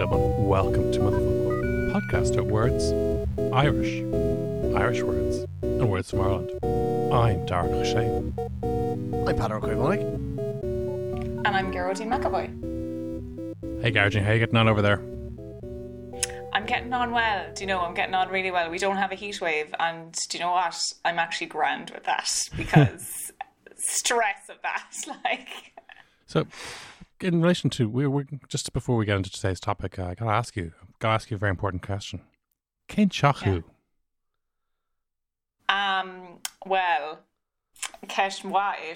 Dublin, welcome to Motherfoclóir Podcast at Words, Irish, Irish words, and words from Ireland. I'm Darach O'Shea. I'm Pat Ó Caomhánaigh. And I'm Gearóidín McAvoy. Hey Garjin, how you getting on over there? I'm getting on well. Do you know, I'm getting on really well. We don't have a heat wave, and do you know what? I'm actually grand with that because stress of that. Like, So, in relation to we we're just before we get into today's topic, uh, I gotta ask you, gotta ask you a very important question. Cain Chachu. um, well, Kesh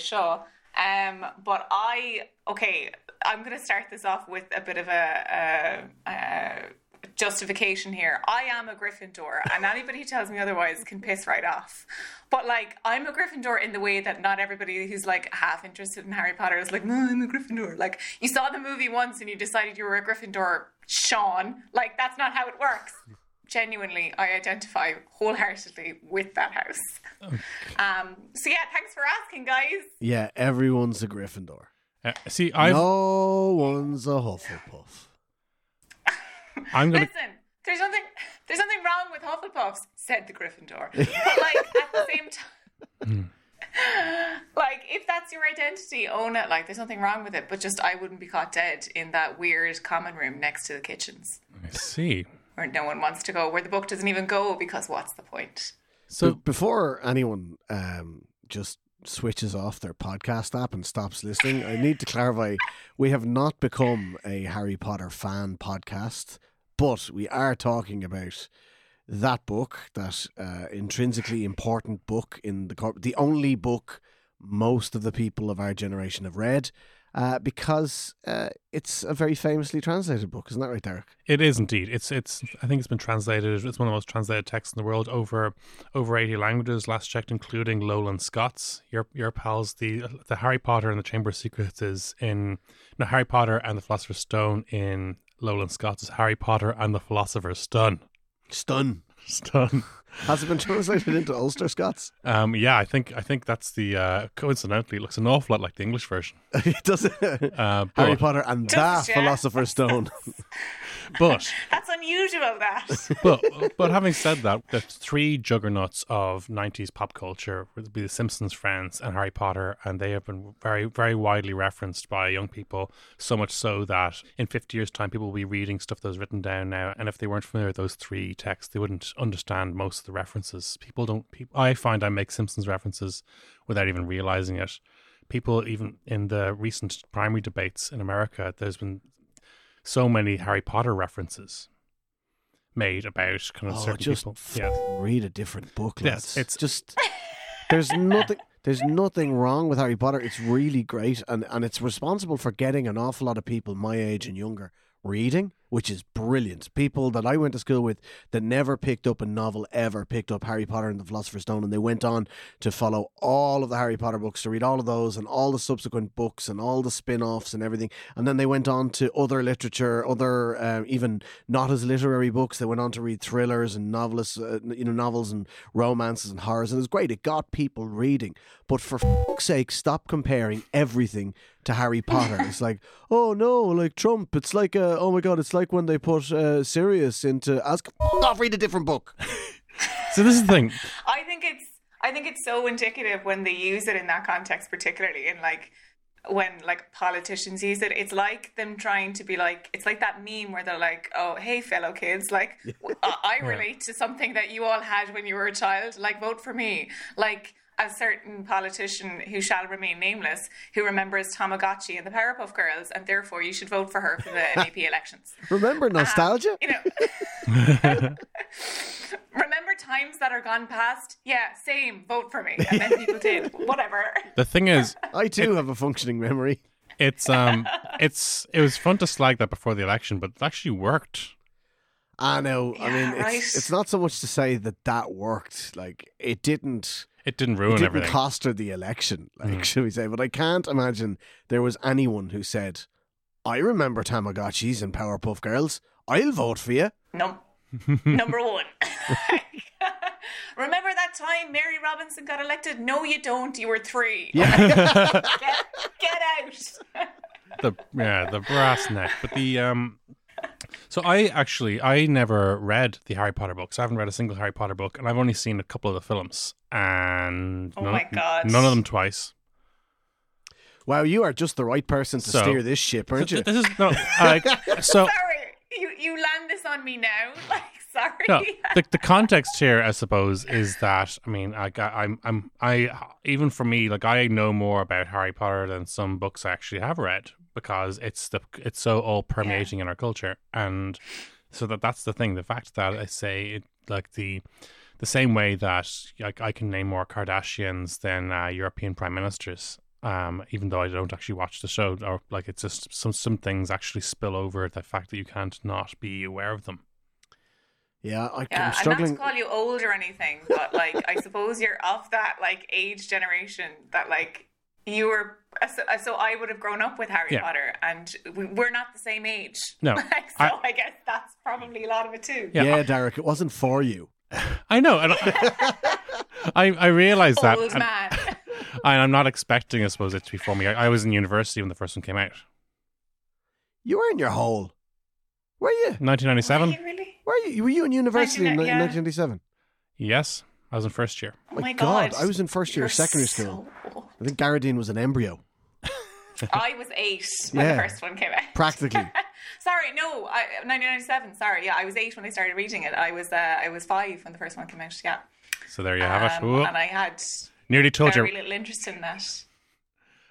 sure. Um, but I okay. I'm to start this off with a bit of a, a, a justification here. I am a Gryffindor, and anybody who tells me otherwise can piss right off. But like, I'm a Gryffindor in the way that not everybody who's like half interested in Harry Potter is like, no, I'm a Gryffindor. Like, you saw the movie once and you decided you were a Gryffindor, Sean. Like, that's not how it works. Genuinely, I identify wholeheartedly with that house. Um, so yeah, thanks for asking, guys. Yeah, everyone's a Gryffindor. Uh, see, I've, No one's a Hufflepuff. I'm gonna. Listen, there's nothing there's nothing wrong with Hufflepuffs, said the Gryffindor. But like at the same time like if that's your identity, own it. Like there's nothing wrong with it. But just I wouldn't be caught dead in that weird common room next to the kitchens. I see. Where no one wants to go, where the book doesn't even go because what's the point? So So, before anyone um, just switches off their podcast app and stops listening, I need to clarify: we have not become a Harry Potter fan podcast, but we are talking about that book, that uh, intrinsically important book in the corp- the only book most of the people of our generation have read. Uh, because uh, it's a very famously translated book, isn't that right, Darach? It is indeed. It's it's. I think it's been translated. It's one of the most translated texts in the world over over eighty languages. Last checked, including Lowland Scots. Your your pals, the the Harry Potter and the Chamber of Secrets is in no Harry Potter and the Philosopher's Stone in Lowland Scots Harry Potter and the Philosopher's Stone. Stun. Stone. Has it been translated into Ulster Scots? Um, yeah, I think I think that's the uh, coincidentally it looks an awful lot like the English version. Does it? Uh, Harry Potter and the yeah? Philosopher's Stone. but That's unusual that. but but having said that, the three juggernauts of '90s pop culture would be the Simpsons, Friends, and Harry Potter, and they have been very very widely referenced by young people. So much so that in 50 years' time, people will be reading stuff that was written down now, and if they weren't familiar with those three texts, they wouldn't understand most of the references. People don't. People, I find I make Simpsons references without even realizing it. People, even in the recent primary debates in America, there's been so many Harry Potter references made about kind of oh, certain just people. f- Yeah, read a different book. Yes, it's- just there's nothing. There's nothing wrong with Harry Potter. It's really great, and and it's responsible for getting an awful lot of people my age and younger reading, which is brilliant. People that I went to school with that never picked up a novel ever picked up Harry Potter and the Philosopher's Stone, and they went on to follow all of the Harry Potter books, to read all of those and all the subsequent books and all the spin offs and everything. And then they went on to other literature, other uh, even not as literary books. They went on to read thrillers and novelists, uh, you know, novels and romances and horrors. And it was great. It got people reading. But for fuck's sake, stop comparing everything to Harry Potter. It's like, oh no, like Trump. It's like, uh, oh my god, it's like when they put uh, Sirius into Ask. Off, read a different book. So this is the thing. I think it's I think it's so indicative when they use it in that context, particularly in like when like politicians use it. It's like them trying to be like it's like that meme where they're like, "Oh, hey, fellow kids, like I I relate to something that you all had when you were a child. Like, vote for me." Like a certain politician who shall remain nameless who remembers Tamagotchi and the Powerpuff Girls, and therefore you should vote for her for the MEP elections. Remember nostalgia? You know, remember times that are gone past? Yeah, same. Vote for me, and then people did. Whatever. The thing is, I too have a functioning memory. it's um, it's it was fun to slag that before the election, but it actually worked. I know. I mean, right. it's, it's not so much to say that that worked. Like it didn't. It didn't It ruin didn't everything. cost her the election. Like Mm. should we say? But I can't imagine there was anyone who said, "I remember Tamagotchis and Powerpuff Girls. I'll vote for you." Num- number one. Remember that time Mary Robinson got elected? No, you don't. You were three. Yeah. Get, get out. the yeah the brass neck but the um so i actually i never read the harry potter books i haven't read a single harry potter book and i've only seen a couple of the films and Oh none, my God. none of them twice wow, you are just the right person to So- steer this ship, aren't you? this is no like so Sorry, you you land this on me now. Like, sorry. no, the, the context here, I suppose, is that I mean, I, got- I'm, I'm, I even for me, like I know more about Harry Potter than some books I actually have read because it's the, it's so all permeating in our culture, and so that that's the thing. The fact that I say it, like the, the same way that like I can name more Kardashians than uh, European prime ministers. Um, even though I don't actually watch the show, or like it's just some some things actually spill over the fact that you can't not be aware of them. yeah, I, Yeah, I'm and struggling. not to call you old or anything, but like I suppose you're of that like age generation that like you were. So, uh, so I would have grown up with Harry Yeah. Potter, and we, we're not the same age. No, like, so I- I, guess that's probably a lot of it too. Yeah, yeah, Darach, it wasn't for you. I know, and I, I, I realize that, Old and, man. and I'm not expecting, I suppose, it to be for me. I, I was in university when the first one came out, You were in your hole. Were you? 1997. Were you really? Were you? Were you in university in yeah. 1997? Yes, I was in first year. Oh my God, god! I was in first year You're of secondary school. so- I think Gearóidín was an embryo, I was eight when Yeah. the first one came out. practically. Sorry, no, I, 1997. Sorry, yeah, I was eight when I started reading it. I was uh, I was five when the first one came out. Yeah, So there you have it. Um, Whoa, and I had nearly told very you. little interest in that.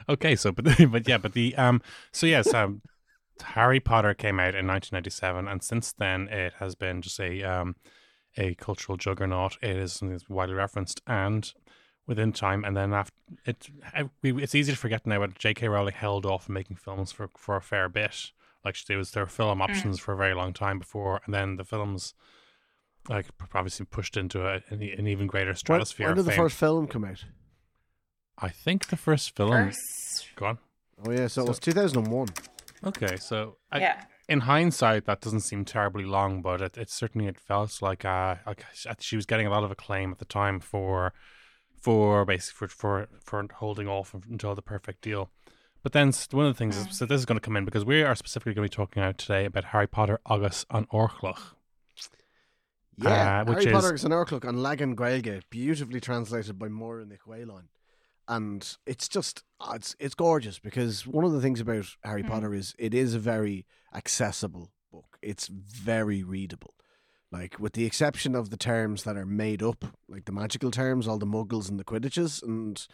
Okay, so but but yeah, but the um, so yes, um, Harry Potter came out in 1997, and since then it has been just a um, a cultural juggernaut. It is something that's widely referenced, and within time, and then after it, we, it's easy to forget now. But J.K. Rowling held off from making films for for a fair bit. Like there was there were film mm. options for a very long time before, and then the films. Like obviously pushed into a, an, an even greater stratosphere. when of did the fame. first film come out? I think the first film. First, Go on. Oh yeah, so, it was 2001. Okay, so I, yeah, in hindsight, that doesn't seem terribly long, but it, it certainly it felt like uh, like she was getting a lot of acclaim at the time for for basically for for, for holding off until the perfect deal. But then one of the things is so this is going to come in because we are specifically going to be talking out today about Harry Potter August on Órchloch. Yeah, Uh, which Harry is- Potter is an Órchloch on Lagan Gaelge, beautifully translated by Máire Nic Mhaoláin. And it's just uh, it's it's gorgeous because one of the things about Harry Potter is it is a very accessible book. It's very readable. Like with the exception of the terms that are made up, like the magical terms, all the muggles and the quidditches and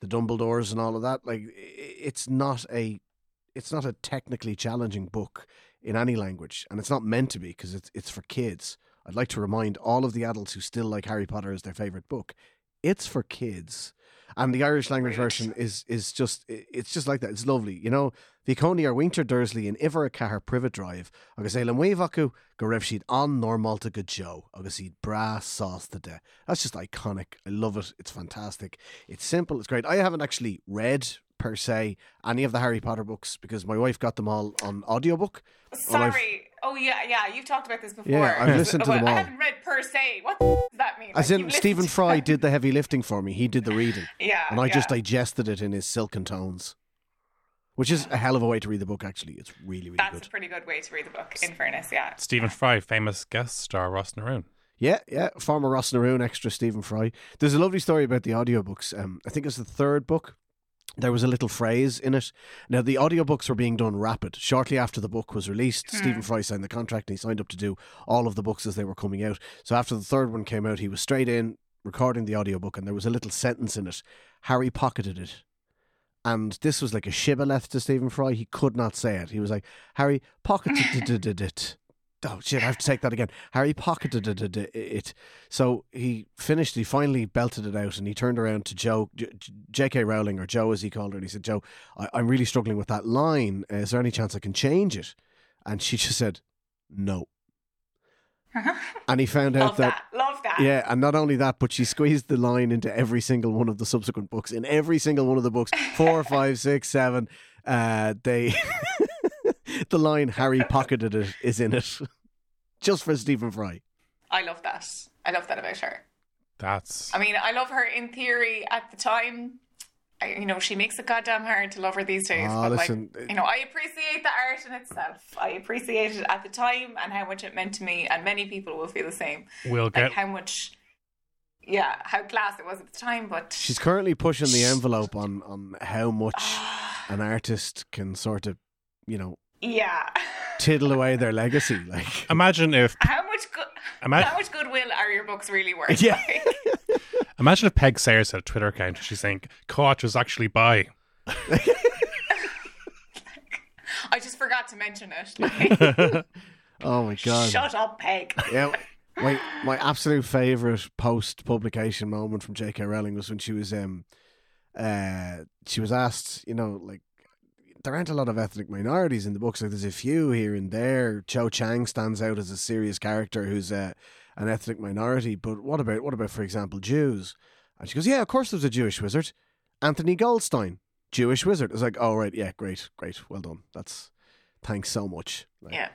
the Dumbledores and all of that, like it's not a it's not a technically challenging book in any language, and it's not meant to be because it's it's for kids. I'd like to remind all of the adults who still like Harry Potter as their favorite book, it's for kids. And the Irish language version is is just it's just like that. It's lovely. You know, Bhí coní ar winter Dursley in ihar a cethir private drive agus é le muomh acu go raibh siad an normalta go Joe agus iad bra sásta de. That's just iconic. I love it. It's fantastic. It's simple. It's great. I haven't actually read per se any of the Harry Potter books because my wife got them all on audiobook. Sorry. Oh yeah, yeah. You've talked about this before. Yeah, I've listened to them I all. haven't read per se. What the f- mean? As Like, in, Stephen Fry did the heavy lifting for me. He did the reading. Yeah, And I just digested it in his silken tones. Which is a hell of a way to read the book, actually. It's really, really good. That's good. a pretty good way to read the book. In fairness, yeah. Stephen Fry, famous guest star Ros na Rún. Yeah, yeah. Former Ros na Rún, extra Stephen Fry. There's a lovely story about the audiobooks. Um, I think it's the third book. There was a little phrase in it. Now, the audiobooks were being done rapid. Shortly after the book was released, hmm. Stephen Fry signed the contract and he signed up to do all of the books as they were coming out. So after the third one came out, he was straight in recording the audiobook and there was a little sentence in it. Harry pocketed it. And this was like a shibboleth to Stephen Fry. He could not say it. He was like, Harry pocketed it. Oh shit! I have to take that again. Harry pocketed it. So he finished. He finally belted it out, and he turned around to Joe, J.K. Rowling, or Joe as he called her, and he said, "Joe, I, I'm really struggling with that line. Uh, is there any chance I can change it?" And she just said, "No." and he found out Love that. Love that. yeah, and not only that, but she squeezed the line into every single one of the subsequent books. In every single one of the books, four, five, six, seven, uh, they the line "Harry pocketed it" is in it, just for Stephen Fry. I love that. I love that about her. That's I mean, I love her in theory at the time. I, you know, she makes it goddamn hard to love her these days. Ah, but listen, like, you know, I appreciate the art in itself. I appreciate it at the time and how much it meant to me, and many people will feel the same. we'll Like get how much, yeah, how class it was at the time. But She's currently pushing the envelope on on how much an artist can sort of, you know, yeah, tiddle away their legacy. Like, imagine if how much good, Ima- how much goodwill are your books really worth? Yeah. Like, imagine if Peig Sayers had a Twitter account and she's saying co-author was actually by. I just forgot to mention it. Like, oh my god, shut up, Peig. Yeah, my my absolute favorite post publication moment from J.K. Rowling was when she was um uh she was asked, you know, like there aren't a lot of ethnic minorities in the books. Like there's a few here and there. Cho Chang stands out as a serious character who's uh, an ethnic minority. But what about what about, for example, Jews? And she goes, yeah, of course there's a Jewish wizard, Anthony Goldstein, Jewish wizard. It's like, oh right, yeah, great, great, well done. That's thanks so much. Like, Yeah.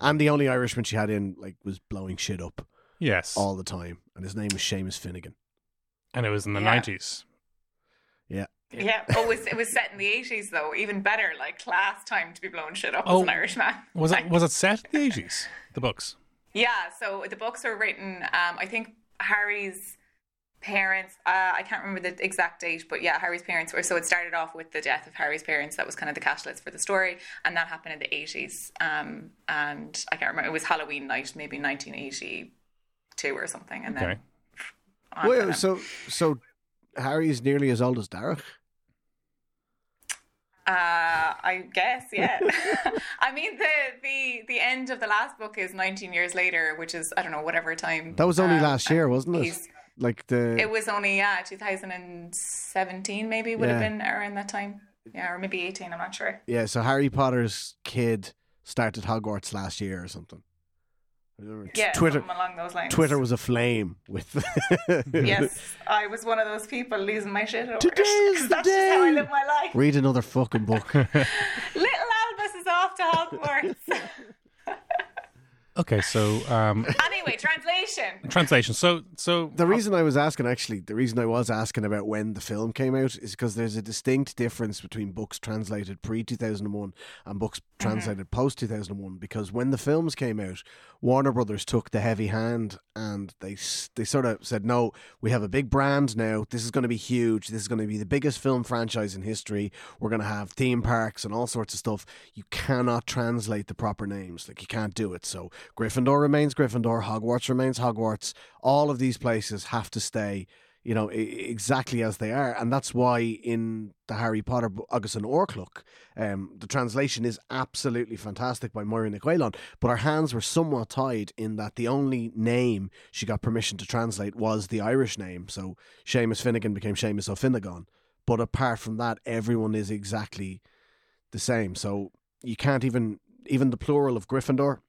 and the only Irishman she had in like was blowing shit up Yes, all the time, and his name was Seamus Finnigan. and it was in the Yeah. nineties. Yeah, Yeah, oh, it was it was set in the eighties though. Even better, like class time to be blowing shit up Oh, as an Irishman. Was it was it set in the eighties? The books. Yeah, so the books were written. Um, I think Harry's parents. Uh, I can't remember the exact date, but yeah, Harry's parents were. So it started off with the death of Harry's parents. That was kind of the catalyst for the story, and that happened in the eighties. Um, and I can't remember. It was Halloween night, maybe nineteen eighty two or something. And then Okay. on for Wait, so so Harry's nearly as old as Darach. Uh, I guess, yeah. I mean, the the the end of the last book is 19 years later, which is I don't know whatever time. That was only um, last year, wasn't it? Like the It was only yeah, 2017 maybe would have been around that time. Yeah, or maybe 18. I'm not sure. yeah. So Harry Potter's kid started Hogwarts last year or something. Yeah, Twitter along those lines. Twitter was aflame with. Yes, I was one of those people losing my shit over Today it. is the that's just how I live my life. Read another fucking book. Little Albus is off to Hogwarts. Okay, so um, anyway, translation. translation. So so The reason I was asking, actually, the reason I was asking about when the film came out is because there's a distinct difference between books translated pre 2001 and books translated post 2001. Because when the films came out, Warner Brothers took the heavy hand and they they sort of said, "No, we have a big brand now. This is going to be huge. This is going to be the biggest film franchise in history. We're going to have theme parks and all sorts of stuff. You cannot translate the proper names. Like you can't do it. So Gryffindor remains Gryffindor. Hogwarts remains Hogwarts. All of these places have to stay." You know e- exactly as they are, and that's why in the Harry Potter Agus an um, the translation is absolutely fantastic by Máire Nic Mhaoláin, but her hands were somewhat tied in that the only name she got permission to translate was the Irish name. So Seamus Finnigan became Seamus O'Finnegan. But apart from that, everyone is exactly the same. So you can't even even the plural of Gryffindor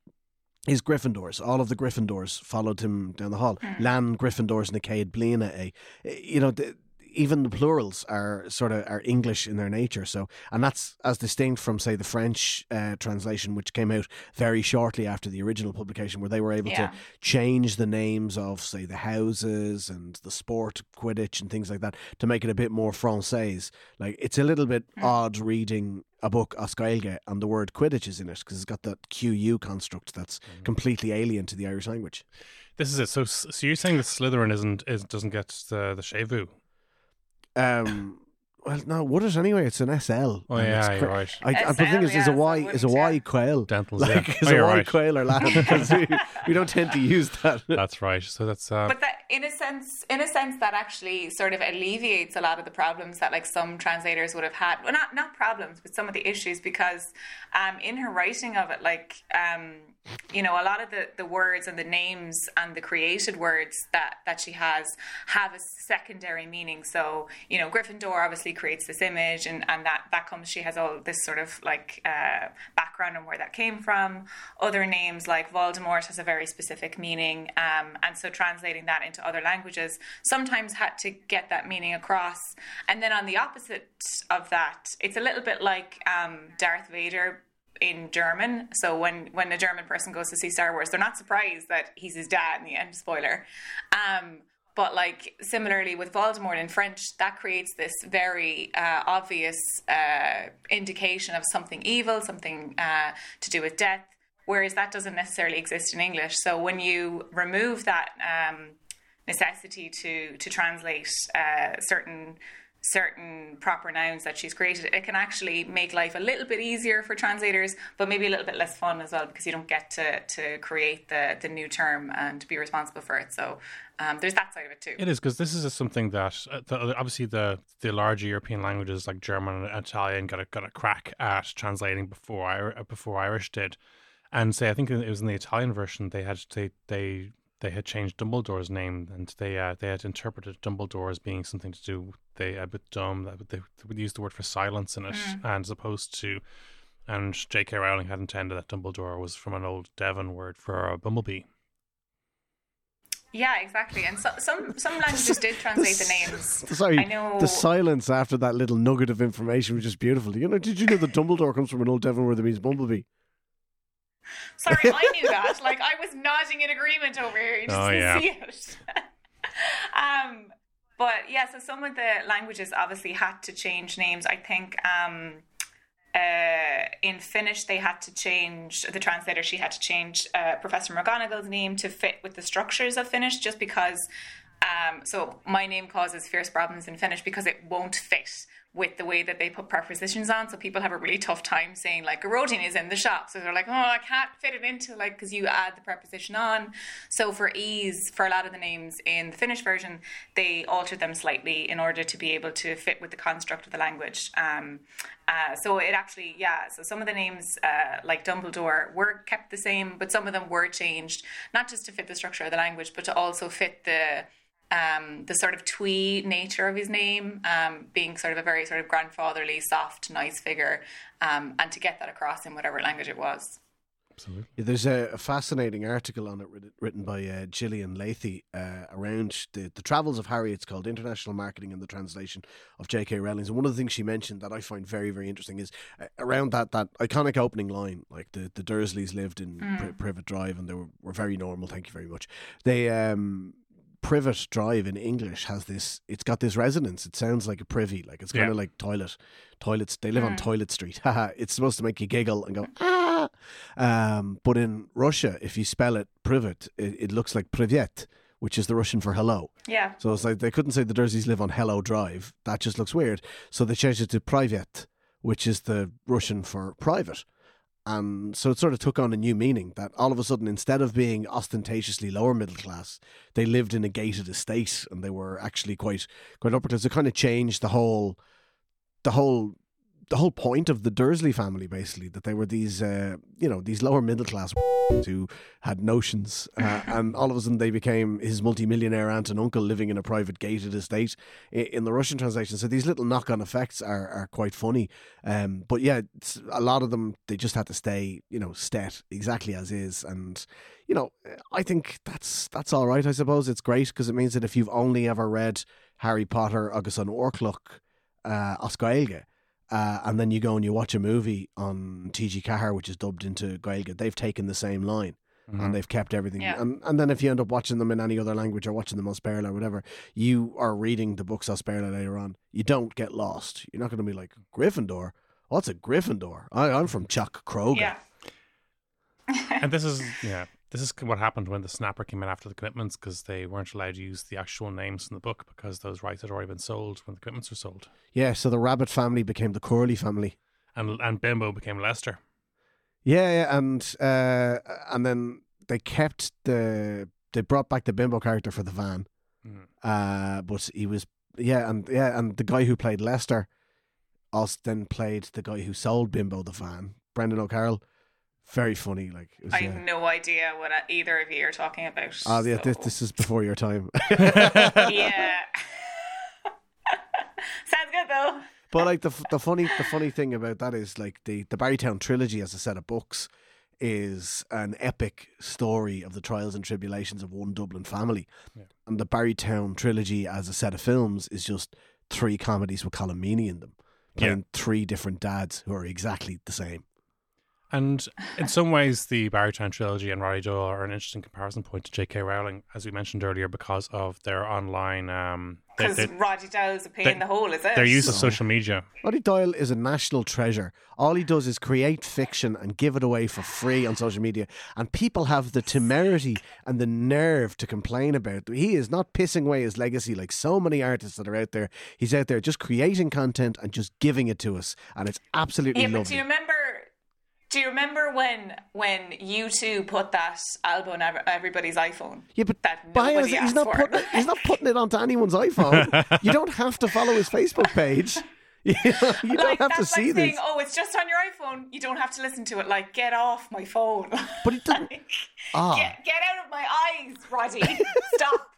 is Gryffindors. All of the Gryffindors followed him down the hall. Lan Gryffindors Nicaid Blina. eh, You know, the, even the plurals are sort of are English in their nature. So, and that's as distinct from say the French uh, translation, which came out very shortly after the original publication, where they were able Yeah. to change the names of say the houses and the sport Quidditch and things like that to make it a bit more Francais. Like it's a little bit odd reading a book as Gaeilge and the word Quidditch is in it because it's got that QU construct that's completely alien to the Irish language. This is it. So, so you're saying that Slytherin isn't is doesn't get the the séimhiú? Um, well, no, would it anyway? It's an SL. Oh and it's yeah, cri- you're right. I, I, but the SL, thing is, is yeah, a so Y it is a wouldn't, Y yeah. quail. Dentals, Like, yeah. is Oh, a you're Y right. quail or Latin because we, we don't tend to use that. That's right. So that's uh, But that, in a sense, in a sense, that actually sort of alleviates a lot of the problems that like some translators would have had. Well, not not problems, but some of the issues because um, in her writing of it, like um, you know, a lot of the the words and the names and the created words that that she has have a secondary meaning. So you know, Gryffindor obviously creates this image, and and that that comes. She has all this sort of like uh, background on where that came from. Other names like Voldemort has a very specific meaning, um, and so translating that into other languages sometimes had to get that meaning across. And then on the opposite of that, it's a little bit like um, Darth Vader in German. So when when a German person goes to see Star Wars, they're not surprised that he's his dad in the end. Spoiler. Um, but like similarly with Voldemort in French, that creates this very uh, obvious uh, indication of something evil, something uh, to do with death. Whereas that doesn't necessarily exist in English. So when you remove that um, necessity to to translate uh, certain certain proper nouns that she's created, it can actually make life a little bit easier for translators, but maybe a little bit less fun as well because you don't get to to create the the new term and be responsible for it. So um, there's that side of it too. It is because this is something that uh, the, obviously the the larger European languages like German and Italian got a got a crack at translating before Ir- before Irish did, and say I think it was in the Italian version they had they they they had changed Dumbledore's name and they uh, they had interpreted Dumbledore as being something to do they a bit dumb that they, they would use the word for silence in it and as opposed to and J.K. Rowling had intended that Dumbledore was from an old Devon word for a bumblebee. Yeah, exactly. And so, some some languages did translate the names. Sorry, I know. the silence after that little nugget of information was just beautiful. You know, did you know that Dumbledore comes from an old Devon word that means bumblebee? Sorry, I knew that. Like I was nodding in agreement over here. You just Oh, yeah. see it. um, but yeah, so some of the languages obviously had to change names. I think um, uh, in Finnish they had to change the translator. She had to change uh, Professor McGonagall's name to fit with the structures of Finnish, just because. Um, so my name causes fierce problems in Finnish because it won't fit with the way that they put prepositions on. So people have a really tough time saying like Erodian is in the shop. So they're like, oh, I can't fit it into like because you add the preposition on. So for ease, for a lot of the names in the Finnish version, they altered them slightly in order to be able to fit with the construct of the language. Um, uh, so it actually, yeah. So some of the names, uh, like Dumbledore, were kept the same, but some of them were changed, not just to fit the structure of the language, but to also fit the um, the sort of twee nature of his name, um, being sort of a very sort of grandfatherly, soft, nice figure, um, and to get that across in whatever language it was. Absolutely. Yeah, There's a, a fascinating article on it writ- written by uh, Gillian Lathey uh, around the, the travels of Harry. It's called International Marketing and the Translation of J.K. Rowling. And one of the things she mentioned that I find very, very interesting is uh, around that that iconic opening line, like the, the Dursleys lived in Pri- Privet Drive and they were, were very normal. Thank you very much. They um, Privet Drive in English has this. It's got this resonance. It sounds like a privy, like it's kind Yeah. of like toilet, toilets. They live on Toilet Street. Haha. it's supposed to make you giggle and go ah. Um, but in Russia, if you spell it Privet, it, it looks like Privet, which is the Russian for hello. Yeah. So it's like they couldn't say the Dursleys live on Hello Drive. That just looks weird. So they changed it to Privet, which is the Russian for private. And so it sort of took on a new meaning that all of a sudden, instead of being ostentatiously lower middle class, they lived in a gated estate and they were actually quite quite upper class. It kind of changed the whole the whole the whole point of the Dursley family, basically, that they were these, uh, you know, these lower middle class who had notions, uh, and all of a sudden they became his multimillionaire aunt and uncle living in a private gated estate in the Russian translation. So these little knock on effects are, are quite funny. Um, but yeah, a lot of them they just had to stay, you know, stet exactly as is, and you know, I think that's that's all right. I suppose it's great because it means that if you've only ever read Harry Potter agus an Órchloch uh, as Gaeilge, uh, and then you go and you watch a movie on TG Ceathair, which is dubbed into Gaeilge, they've taken the same line. Mm-hmm. And they've kept everything. Yeah. And, and then if you end up watching them in any other language or watching them on Sperla or whatever, you are reading the books on Sperla later on. You don't get lost. You're not going to be like, Gryffindor? What's a Gryffindor? I, I'm from Chuck Kroger. Yeah. and this is, yeah, this is what happened when the Snapper came in after the commitments because they weren't allowed to use the actual names in the book because those rights had already been sold when the commitments were sold. Yeah, so the Rabbitte family became the Curley family. And and Bimbo became Lester. Yeah, yeah, and uh, and then they kept the they brought back the Bimbo character for the van, mm. uh, but he was yeah, and yeah, and the guy who played Lester also then played the guy who sold Bimbo the van, Brendan O'Carroll. Very funny, like was, I have no idea what either of you are talking about. Oh, yeah, so. this, this is before your time. yeah, sounds good though. But like the the funny the funny thing about that is like the the Barrytown trilogy as a set of books is an epic story of the trials and tribulations of one Dublin family, yeah. and the Barrytown trilogy as a set of films is just three comedies with Colm Meaney in them, playing Yeah. three different dads who are exactly the same. And in some ways, the Barrytown trilogy and Roddy Doyle are an interesting comparison point to J.K. Rowling, as we mentioned earlier, because of their online, um, Because their, Roddy Doyle's a pain in the hole, is it? their use of social media. Roddy Doyle is a national treasure. All he does is create fiction and give it away for free on social media. And people have the temerity and the nerve to complain about it. He is not pissing away his legacy like so many artists that are out there. He's out there just creating content and just giving it to us. And it's absolutely Yeah, but do you remember? Do you remember when when U2 put that album on everybody's iPhone? yeah, but that by nobody he's asked not for. putting it, he's not putting it onto anyone's iPhone. you don't have to follow his Facebook page. You, don't like have to see like saying, this. "Oh, it's just on your iPhone. You don't have to listen to it." Like, get off my phone. But it doesn't. Ah. get get out of my eyes, Roddy. Stop.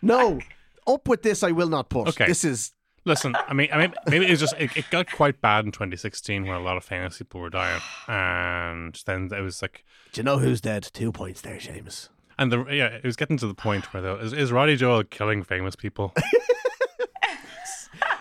No, up with this. I will not put. Okay. This is Listen, I mean, I mean, maybe it's just it, it got quite bad in 2016 when a lot of famous people were dying, and then it was like, Do you know who's dead? Two points there, Seamus. and the yeah, it was getting to the point where though is, is Roddy Doyle killing famous people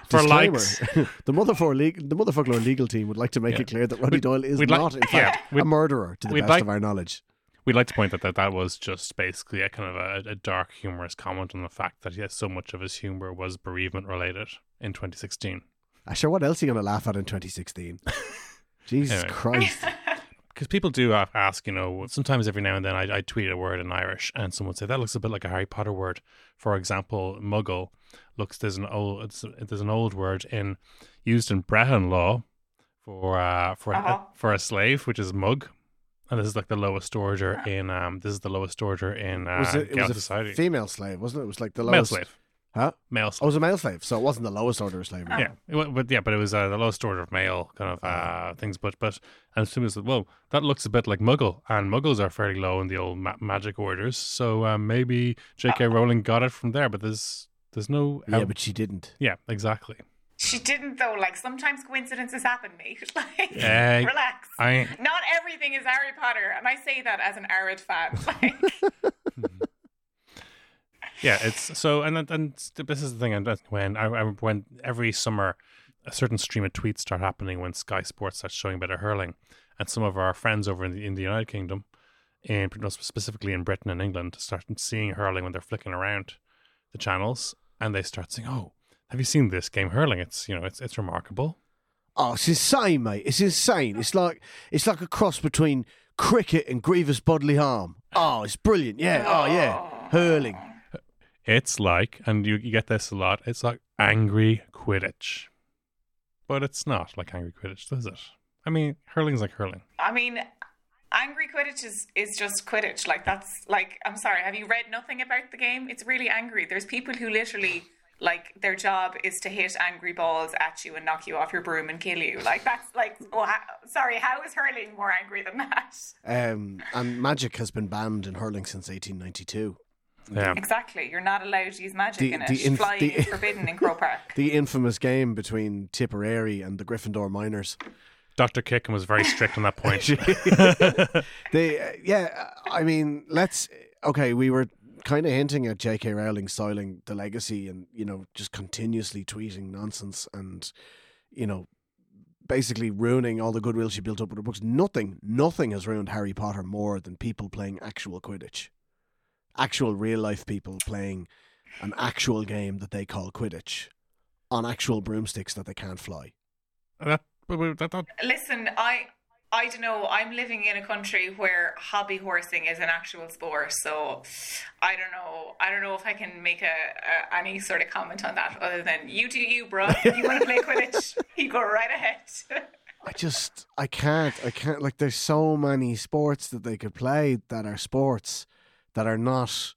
for Disclaimer. likes? the Motherfoclóir legal, the Motherfoclóir legal team would like to make Yeah. it clear that Roddy We'd- Doyle is we'd like- not, in yeah, fact, we'd- a murderer to the best like- of our knowledge. We'd like to point out that that was just basically a kind of a, a dark, humorous comment on the fact that yes, so much of his humor was bereavement related in 2016. Uh, sure, what else are you going to laugh at in 2016? Jesus Anyway. Christ. Because people do ask, you know, sometimes every now and then I, I tweet a word in Irish and someone would say that looks a bit like a Harry Potter word. For example, muggle looks there's an old it's, there's an old word in used in Brehon law for uh, for Uh-huh. a, for a slave, which is mug, and this is like the lowest order in um this is the lowest order in uh, was it, it was a society. female slave, wasn't it? It was like the Male lowest. slave, Huh? male Oh, it was a male slave, so it wasn't the lowest order of slavery. Yeah, it but yeah, but it was uh, the lowest order of male kind of uh, things. But but and as soon as whoa, that looks a bit like Muggle, and Muggles are fairly low in the old ma- magic orders. So uh, maybe J.K. Rowling got it from there, but there's there's no Yeah, but she didn't. yeah, exactly. She didn't though. Like sometimes coincidences happen, mate. Like, relax. I Not everything is Harry Potter, and I say that as an arid fan. Like, yeah, it's so and and this is the thing. When I, when every summer a certain stream of tweets start happening when Sky Sports starts showing of hurling, and some of our friends over in the in the United Kingdom, and specifically in Britain and England, start seeing hurling when they're flicking around the channels, and they start saying, "Oh, have you seen this game hurling? It's you know it's it's remarkable." Oh, it's insane, mate. It's insane. It's like it's like a cross between cricket and grievous bodily harm. Oh, it's brilliant. Yeah. Oh, yeah. Hurling. It's like, and you, you get this a lot. It's like angry Quidditch, but it's not like angry Quidditch, does it? I mean, hurling's like hurling. I mean, angry Quidditch is, is just Quidditch. Like that's like I'm sorry. Have you read nothing about the game? It's really angry. There's people who literally like their job is to hit angry balls at you and knock you off your broom and kill you. Like that's like, oh, how, sorry, how is hurling more angry than that? Um, and magic has been banned in hurling since 1892. Yeah. Exactly, you're not allowed to use magic The- in it. the inf- Flying the- is forbidden in Croke Park. The infamous game between Tipperary and the Gryffindor Miners. Dr. Kickham was very strict on that point. They, uh, yeah, I mean, let's. Okay, we were kind of hinting at J.K. Rowling soiling the legacy and, you know, just continuously tweeting nonsense and, you know, basically ruining all the goodwill she built up with her books. Nothing, nothing has ruined Harry Potter more than people playing actual Quidditch. Actual real life people playing an actual game that they call Quidditch on actual broomsticks that they can't fly. that, that, that, that- Listen, I I don't know. I'm living in a country where hobby horsing is an actual sport, so I don't know. I don't know if I can make a, a any sort of comment on that other than you do you, bro. You want to play Quidditch? You go right ahead. I just I can't I can't like there's so many sports that they could play that are sports that are not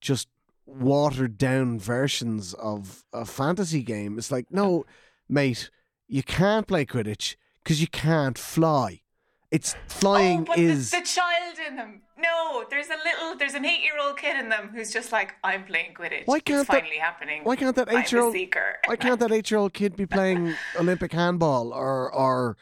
just watered down versions of a fantasy game. It's like no, mate, you can't play Quidditch because you can't fly. It's oh, flying oh, but is the, the child in them. No, there's a little, there's an eight-year-old kid in them who's just like, I'm playing Quidditch. Why can't it's that- finally happening? why can't that eight year old seeker. why can't that eight year old kid be playing Olympic handball or or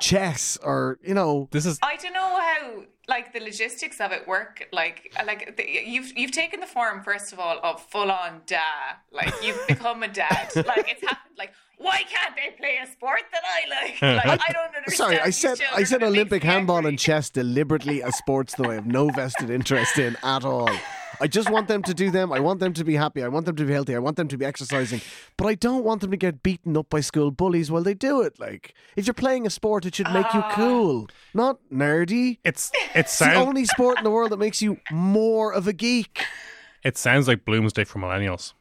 chess or you know this is I don't know how like the logistics of it work. Like like the, you've you've taken the form first of all of full on dad. Like you've become a dad. Like it's happened. Like why can't they play a sport that I like? Like I don't understand. Sorry, I said I said Olympic handball and chess deliberately as sports that I have no vested interest in at all. I just want them to do them. I want them to be happy. I want them to be healthy. I want them to be exercising. But I don't want them to get beaten up by school bullies while they do it. Like, if you're playing a sport, it should make you Ah. cool, not nerdy. it's it It's the only sport in the world that makes you more of a geek. it sounds like Bloomsday for millennials.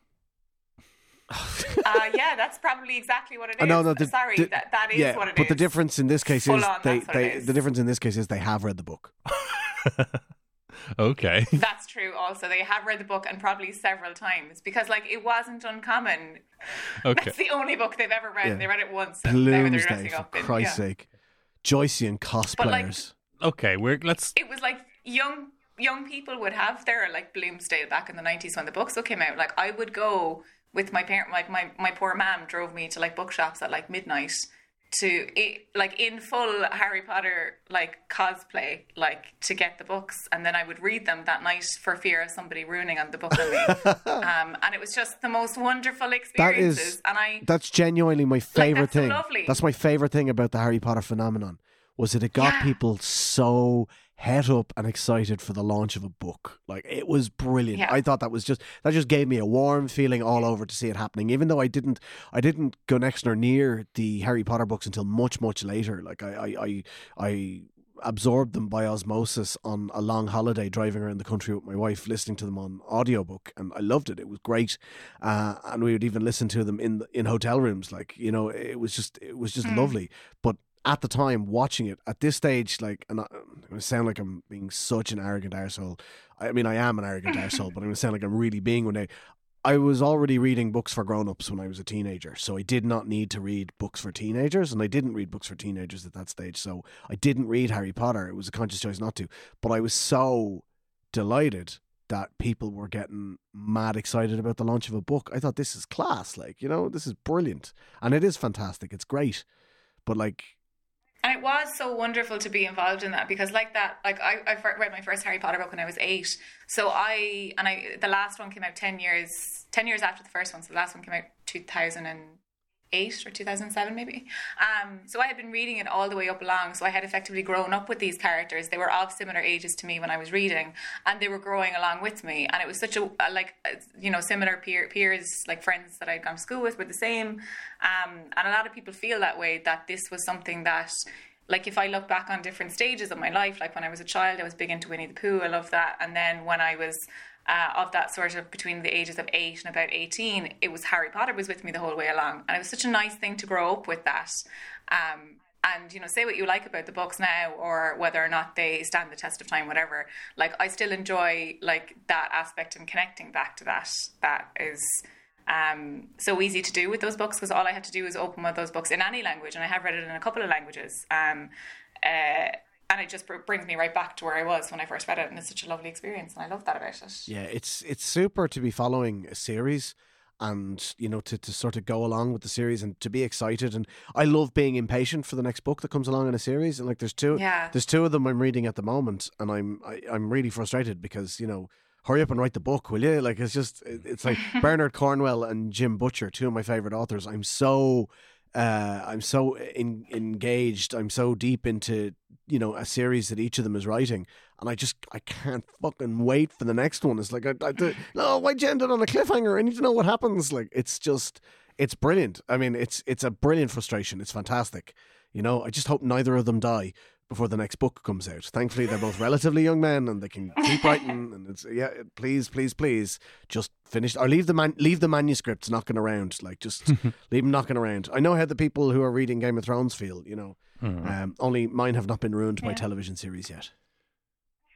Uh, yeah, that's probably exactly what it is. Uh, no, no, the- Sorry, the- that, that is yeah, what it is. but the difference in this case Full is on, they, they it is. the difference in this case is they have read the book. Okay. That's true. Also, they have read the book and probably several times because, like, it wasn't uncommon. Okay. That's the only book they've ever read. Yeah. They read it once. And now Bloomsday, for up in, Christ's yeah. sake. Joycean But, like, cosplayers. Okay, we're let's It was like young young people would have their like Bloomsday back in the nineties when the books came out. Like I would go with my parent. Like my my poor mom drove me to like bookshops at like midnight to it, like in full Harry Potter like cosplay, like to get the books, and then I would read them that night for fear of somebody ruining on the book on me. um, and it was just the most wonderful experiences. is and I that's genuinely my favorite that's so thing. lovely. That's my favorite thing about the Harry Potter phenomenon was that it got Yeah. people so het up and excited for the launch of a book. Like it was brilliant. Yeah. I thought that was just that just gave me a warm feeling all over to see it happening. Even though I didn't I didn't go next nor near the Harry Potter books until much much later. Like I I I, I absorbed them by osmosis on a long holiday driving around the country with my wife listening to them on audiobook and I loved it it was great uh, and we would even listen to them in in hotel rooms like you know it was just it was just lovely but at the time watching it at this stage like and I, I'm going to sound like I'm being such an arrogant arsehole I mean I am an arrogant arsehole but I'm going to sound like I'm really being one day I was already reading books for grown-ups when I was a teenager, so I did not need to read books for teenagers, and I didn't read books for teenagers at that stage. So I didn't read Harry Potter. It was a conscious choice not to. But I was so delighted that people were getting mad excited about the launch of a book. I thought this is class, like you know, this is brilliant, and it is fantastic. It's great, but like And it was so wonderful to be involved in that because, like that, like I, I read my first Harry Potter book when I was eight. So I and I the last one came out ten years ten years after the first one. So the last one came out two thousand and eight or two thousand seven maybe. Um, so I had been reading it all the way up along. So I had effectively grown up with these characters. They were of similar ages to me when I was reading, and they were growing along with me. And it was such a a, like uh, you know similar peer, peers like friends that I'd gone to school with were the same. Um, and a lot of people feel that way that this was something that like if I look back on different stages of my life, like when I was a child, I was big into Winnie the Pooh. I love that. And then when I was uh, of that sort of between the ages of eight and about eighteen, it was Harry Potter was with me the whole way along, and it was such a nice thing to grow up with that. Um, and you know, say what you like about the books now, or whether or not they stand the test of time, whatever. Like I still enjoy like that aspect and connecting back to that. That is um, so easy to do with those books because all I had to do was open one of those books in any language, and I have read it in a couple of languages. Um, uh, and it just brings me right back to where I was when I first read it, and it's such a lovely experience, and I love that about it. Yeah, it's it's super to be following a series and you know to, to sort of go along with the series and to be excited and I love being impatient for the next book that comes along in a series and like there's two Yeah. there's two of them I'm reading at the moment and I'm I, I'm really frustrated because you know hurry up and write the book will you like it's just it's like Bernard Cornwell and Jim Butcher two of my favorite authors I'm so uh, I'm so in, engaged I'm so deep into you know a series that each of them is writing and I just I can't fucking wait for the next one. It's like I, I do, no, why'd you end it on a cliffhanger? I need to know what happens. Like it's just it's brilliant. I mean, it's it's a brilliant frustration. It's fantastic. You know, I just hope neither of them die before the next book comes out. Thankfully, they're both relatively young men and they can keep writing. And it's yeah, please, please, please, just finish or leave the man leave the manuscripts knocking around. Like just leave them knocking around. I know how the people who are reading Game of Thrones feel. You know, um, only mine have not been ruined by television series yet.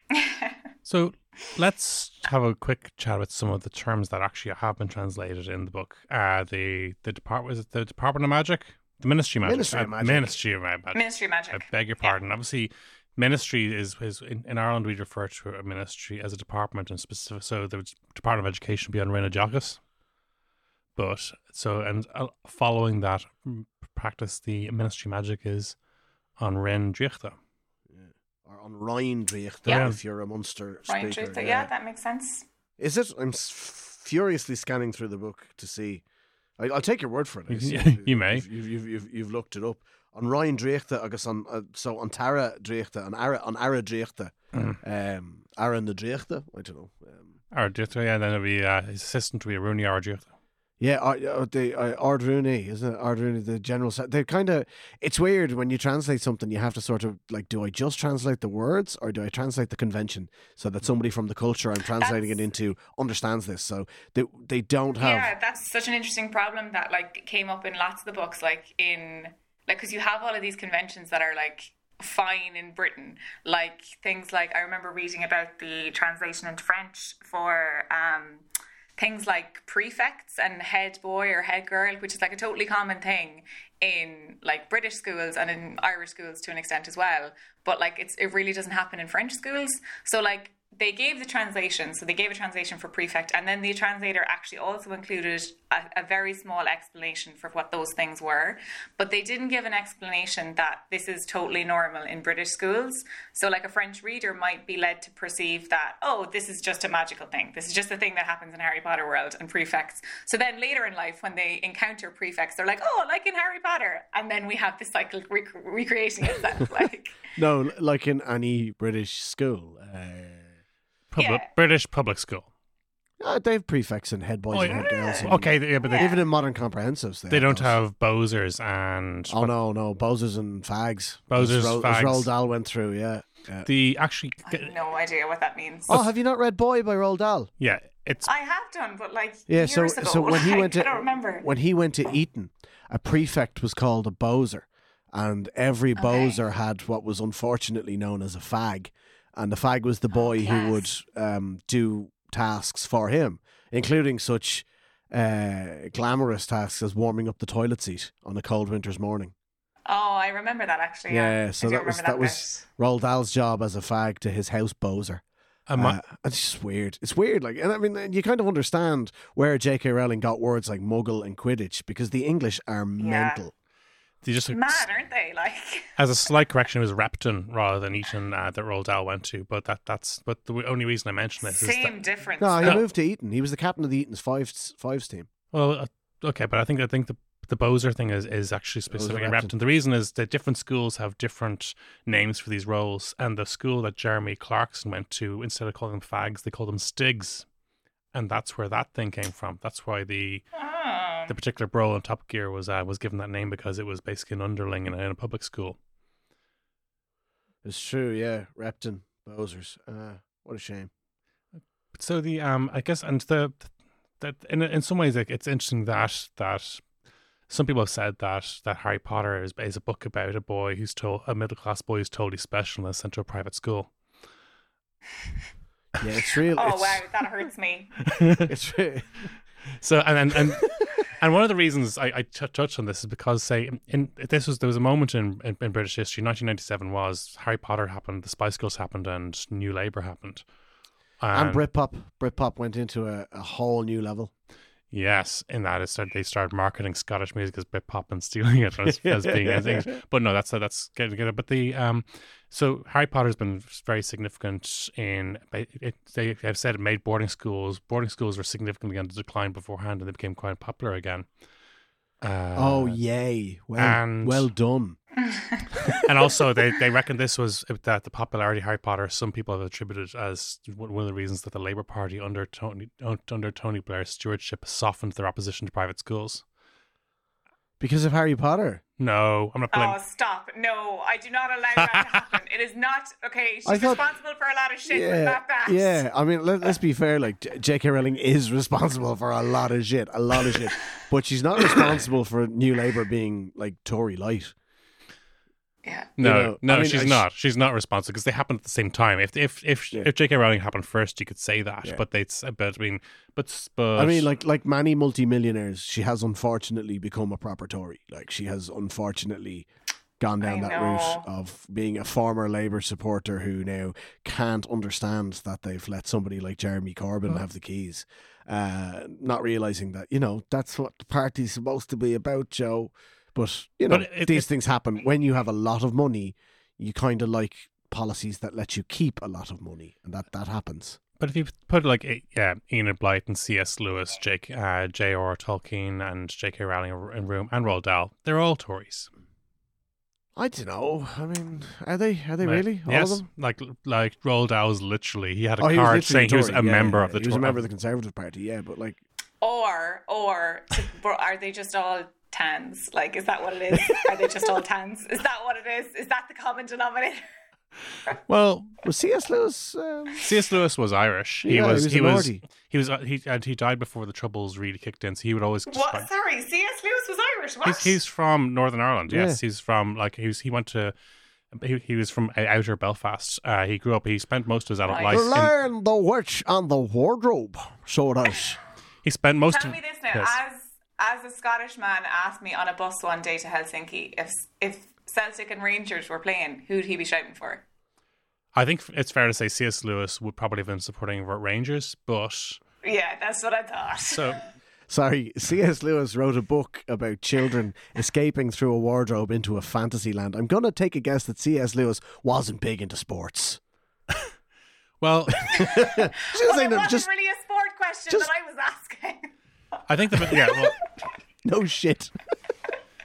So let's have a quick chat with some of the terms that actually have been translated in the book. Uh, the the department was it the Department of Magic, the Ministry of Magic, Ministry of Uh, Magic. Ministry of Magic. Ministry of Magic. I beg your pardon. Obviously, ministry is is in, in Ireland we refer to a ministry as a department and specific. So the Department of Education would be on Rina Jogus. But so and uh, following that mm, practice, the Ministry of Magic is on Ren Driechta. or on Ryan Driechta Yeah. if you're a Munster Ryan speaker. Truth, yeah. that makes sense. Is it? I'm s- furiously scanning through the book to see. I, I'll take your word for it. You- you may. You've, you've, you've, you've, looked it up. On Ryan Driechta, I guess on uh, so on Tara Driechta, on Ara on Ara Driechta, Mm. um, Aaron the Driechta. I don't know. Um, Or Driechta, yeah, and then it'll be uh, his assistant will be Rooney Driechta. Yeah, uh, uh, the uh, Ard Rooney, isn't it? Ard Rooney, the general. se- They kind of. It's weird when you translate something. You have to sort of like, do I just translate the words or do I translate the convention so that somebody from the culture I'm translating it into understands this? So they they don't have. Yeah, that's such an interesting problem that like came up in lots of the books, like in like because you have all of these conventions that are like fine in Britain, like things like I remember reading about the translation into French for um things like prefects and head boy or head girl, which is like a totally common thing in like British schools and in Irish schools to an extent as well. But like it's it really doesn't happen in French schools. So like they gave the translation, so they gave a translation for prefect, and then the translator actually also included a, a very small explanation for what those things were. But they didn't give an explanation that this is totally normal in British schools. So, like a French reader might be led to perceive that, oh, this is just a magical thing. This is just a thing that happens in Harry Potter world and prefects. So then later in life, when they encounter prefects, they're like, oh, like in Harry Potter, and then we have this cycle rec- recreating itself. like, No, like in any British school. Uh, Public, Yeah. British public school. uh, they have prefects and head boys Oh, and yeah. head girls. and- Okay, yeah, but they, Even in modern comprehensives, they, they don't those. have Boazers and Oh no, no, Boazers and fags. Boazers, as Ro- fags. As Roald Dahl went through, yeah. yeah. the actually I have no idea what that means. Oh, have you not read Boy by Roald Dahl? yeah, it's I have done, but like Yeah, years so ago. so when he went to I don't remember. when he went to Eton, a prefect was called a Boazer, and every Boazer had what was unfortunately known as a fag, and the fag was the boy who would um, do tasks for him, including such uh, glamorous tasks as warming up the toilet seat on a cold winter's morning. Oh, I remember that actually. Yeah, Yeah, so that was remember that was Roald Dahl's job as a fag to his house Boazer. a mo- Uh, it's just weird. It's weird. Like, and I mean, you kind of understand where J.K. Rowling got words like Muggle and Quidditch because the English are mental. They just bit. mad, aren't they? Like, as a slight correction, it was Repton rather than Eton uh, that Roald Dahl went to. But that that's but the only reason I mention this is same that, difference. No, he No. moved to Eton. He was the captain of the Eton's fives fives team. well, uh, okay, but I think I think the the Boazer thing is, is actually specific in Repton. Repton. The reason is that different schools have different names for these roles, and the school that Jeremy Clarkson went to, instead of calling them fags, they called them stigs, and that's where that thing came from. That's why the Oh. The particular bro in Top Gear was uh, was given that name because it was basically an underling in a, in a public school. It's true, yeah. Repton, Boazers. Uh, what a shame. So the um, I guess, and the that in in some ways, like, it's interesting that that some people have said that that Harry Potter is, is a book about a boy who's told a middle class boy who's totally special and is sent to a private school. Yeah, it's real. Oh it's, wow, that hurts me. It's re- So and and and, and one of the reasons I, I t- touched on this is because say in this was there was a moment in, in, in British history. 1997 was Harry Potter happened, the Spice Girls happened, and New Labour happened. And Britpop, Britpop went into a, a whole new level. Yes, in that it started, they started marketing Scottish music as Britpop and stealing it as, as being as English. But no, that's that's getting it. But the um, so Harry Potter's been very significant in it, they have said it made boarding schools. Boarding schools were significantly on the decline beforehand, and they became quite popular again. Uh, oh yay! Well, and- well done. and also they, they reckon this was that the popularity of Harry Potter. Some people have attributed as one of the reasons that the Labour Party under Tony under Tony Blair's stewardship softened their opposition to private schools. Because of Harry Potter. No, I'm not blaming. Oh, stop. No, I do not allow that to happen. It is not, okay, she's thought- responsible for a lot of shit, but Yeah, not that. yeah. I mean, let, let's be fair. Like J.K. Rowling is responsible for a lot of shit, a lot of shit, but she's not responsible for New Labour being like Tory light. Yeah. No, know, no, I mean, she's I sh- not. She's not responsible because they happened at the same time. If if if Yeah. if J.K. Rowling happened first, you could say that. Yeah. But it's but I mean, but but I mean, like like many multimillionaires, she has unfortunately become a proper Tory. Like she has unfortunately gone down I that route of being a former Labour supporter who now can't understand that they've let somebody like Jeremy Corbyn have the keys. Uh, not realizing that you know that's what the party's supposed to be about, Joe. But you know But it- these it- things happen when you have a lot of money. You kind of like policies that let you keep a lot of money, and that that happens. But if you put like yeah, Enid Blyton and C.S. Lewis, Jake, uh, J.R. Tolkien, and J.K. Rowling in room, and Roald Dahl, they're all Tories. I don't know. I mean, are they? Are they Like, really? All yes, of them? like like Roald Dahl was literally he had a Oh, he was card literally saying he was Tory. a Yeah, member yeah, of the. He was a member of the Conservative Party. Yeah, but like, Or, or, to, are they just all tans? Like, is that what it is? Are they just all tans? Is that what it is? Is that the common denominator? Well, was C.S. Lewis? Um, C.S. Lewis was Irish. He Yeah, he was was he was he was uh, he and he died before the troubles really kicked in. So he would always What? describe- Sorry, C.S. Lewis was Irish. What? He's, he's from Northern Ireland. Yes, Yeah. he's from like he was. He went to. He, he was from outer Belfast. Uh, he grew up. He spent most of his adult Right. life. In, Learn the witch and the wardrobe. So does. he spent most Tell of. me this now. yes. As as a Scottish man asked me on a bus one day to Helsinki if if Celtic and Rangers were playing, who'd he be shouting for? I think it's fair to say C.S. Lewis would probably have been supporting Rangers, but Yeah, that's what I thought. so Sorry, C.S. Lewis wrote a book about children escaping through a wardrobe into a fantasy land. I'm going to take a guess that C.S. Lewis wasn't big into sports. well, Just well it wasn't just really a sport question just- that I was asking. I think the yeah. Well, no shit.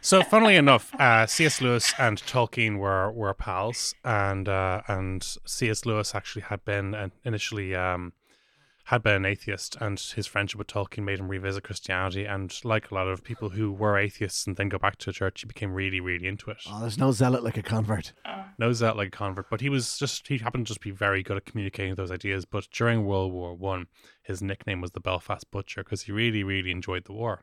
So, funnily enough, uh, C.S. Lewis and Tolkien were were pals, and uh, and C.S. Lewis actually had been initially um, had been an atheist, and his friendship with Tolkien made him revisit Christianity. And like a lot of people who were atheists and then go back to church, he became really, really into it. Oh, there's no zealot like a convert. Ah. No zealot like a convert, but he was just he happened to just be very good at communicating those ideas. But during World War One, his nickname was the Belfast Butcher because he really, really enjoyed the war.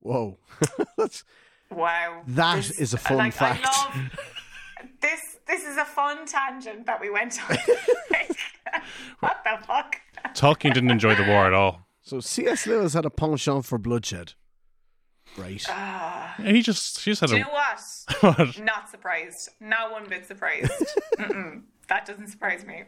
Whoa. That's Wow, That is a fun like, fact. I love this. This is a fun tangent that we went on. what the fuck? Tolkien didn't enjoy the war at all. so C.S. Lewis had a penchant for bloodshed. Right. Uh, he just he just had Do a what? What? Not surprised. Not one bit surprised. That doesn't surprise me.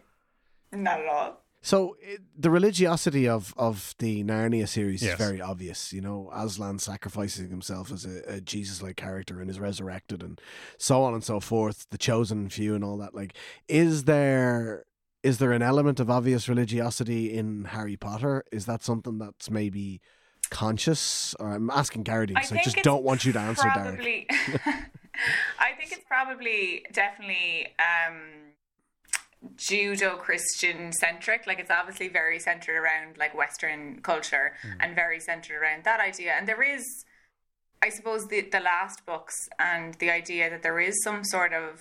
Not at all. So it, the religiosity of, of the Narnia series Yes. is very obvious. You know, Aslan sacrificing himself as a, a Jesus-like character and is resurrected, and so on and so forth. The chosen few and all that. Like, is there is there an element of obvious religiosity in Harry Potter? Is that something that's maybe conscious? Or I'm asking Gearóidín, I so I just don't want you to answer, Darach. probably, I think it's probably definitely um, Judeo-Christian centric. Like it's obviously very centered around like Western culture Hmm. and very centered around that idea. And there is, I suppose, the the last books and the idea that there is some sort of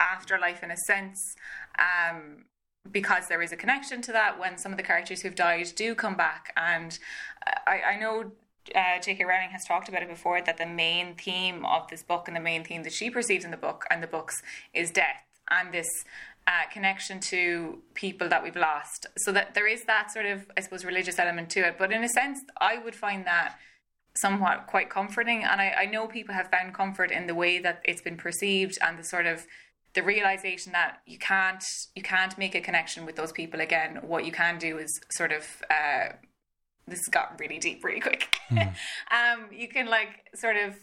afterlife in a sense. Um, because there is a connection to that when some of the characters who've died do come back. And I, I know uh, J.K. Rowling has talked about it before that the main theme of this book and the main theme that she perceives in the book and the books is death and this uh, connection to people that we've lost. So that there is that sort of, I suppose, religious element to it. But in a sense, I would find that somewhat quite comforting. And I, I know people have found comfort in the way that it's been perceived and the sort of the realization that you can't you can't make a connection with those people again. What you can do is sort of uh, this got really deep really quick. um, you can like sort of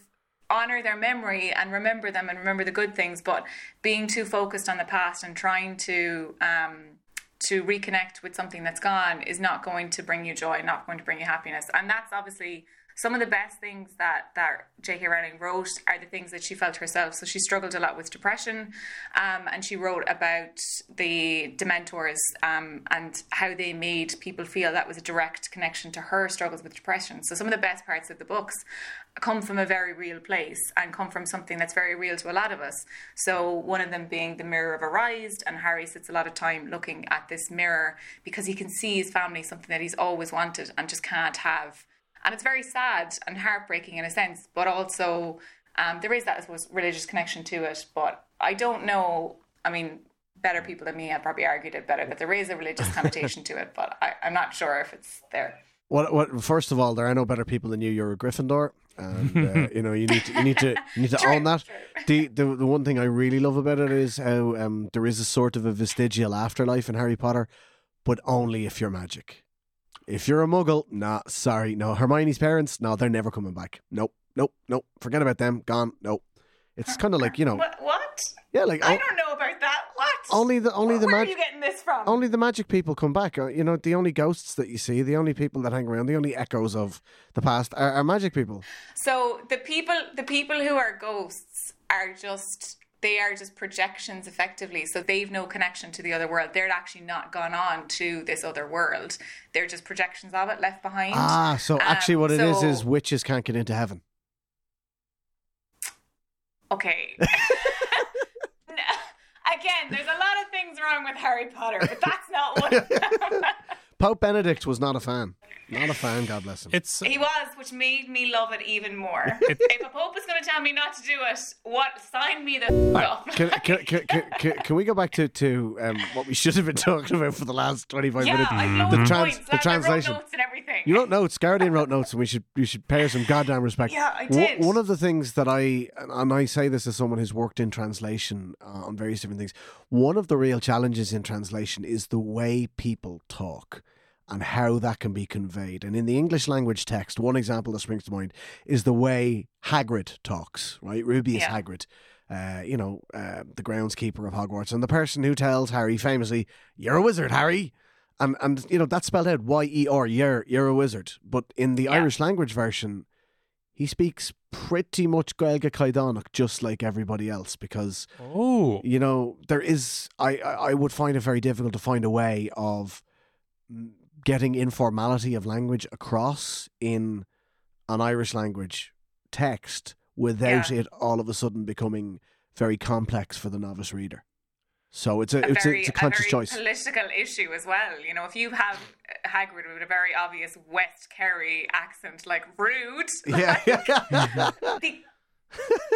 honor their memory and remember them and remember the good things, but being too focused on the past and trying to um, to reconnect with something that's gone is not going to bring you joy, not going to bring you happiness, and that's obviously some of the best things that that J.K. Rowling wrote are the things that she felt herself. So she struggled a lot with depression, um, and she wrote about the Dementors um, and how they made people feel that was a direct connection to her struggles with depression. So some of the best parts of the books come from a very real place and come from something that's very real to a lot of us. So one of them being the mirror of Erised, and Harry sits a lot of time looking at this mirror because he can see his family something that he's always wanted and just can't have and it's very sad and heartbreaking in a sense, but also um, there is that, I suppose, religious connection to it. But I don't know. I mean, better people than me have probably argued it better that there is a religious connotation to it, but I, I'm not sure if it's there. What? What? First of all, there are no better people than you. You're a Gryffindor, and uh, you know you need to you need to you need to True, own that. The, the the one thing I really love about it is how um, there is a sort of a vestigial afterlife in Harry Potter, but only if you're magic. If you're a Muggle, nah, sorry, no. Hermione's parents, no, they're never coming back. Nope, nope, nope. Forget about them. Gone. Nope. It's kind of like you know, What? What? yeah, like I o- don't know about that. What? only the only the Where are you getting this from? Only the magic people come back. Uh, You know, the only ghosts that you see, the only people that hang around, the only echoes of the past are, are magic people. So the people, the people who are ghosts are just they are just projections effectively. So they've no connection to the other world. They're actually not gone on to this other world. They're just projections of it left behind. Ah, so Um, actually, what it is so- is witches can't get into heaven. Okay. Again, there's a lot of things wrong with Harry Potter, but that's not one of them. Pope Benedict was not a fan. Not a fan, God bless him. It's he was, which made me love it even more. if a pope is going to tell me not to do it, what? Sign me the f- up. Can, can, can, can, can, can we go back to, to um, what we should have been talking about for the last 25 yeah, minutes? I Mm-hmm. know The the, trans- the lads. I wrote translation. notes and everything. You wrote notes. Gearóidín wrote notes, and we should you should pay her some goddamn respect. Yeah, I One- did. One of the things that I and I say this as someone who's worked in translation uh, on various different things. One of the real challenges in translation is the way people talk and how that can be conveyed. And in the English language text, one example that springs to mind is the way Hagrid talks. Right, Rubeus Yeah. Hagrid. Uh, you know, uh, the groundskeeper of Hogwarts, and the person who tells Harry famously, "You're a wizard, Harry," and and you know that's spelled out Y E R. You're you're a wizard. But in the Yeah. Irish language version, he speaks pretty much Gaelga Caidánach just like everybody else because oh you know there is I I I would find it very difficult to find a way of getting informality of language across in an Irish language text without Yeah. it all of a sudden becoming very complex for the novice reader. So it's a, a it's very, a, it's a conscious very choice. political issue as well. You know, if you have Hagrid with a very obvious West Kerry accent, like rude, yeah. Be-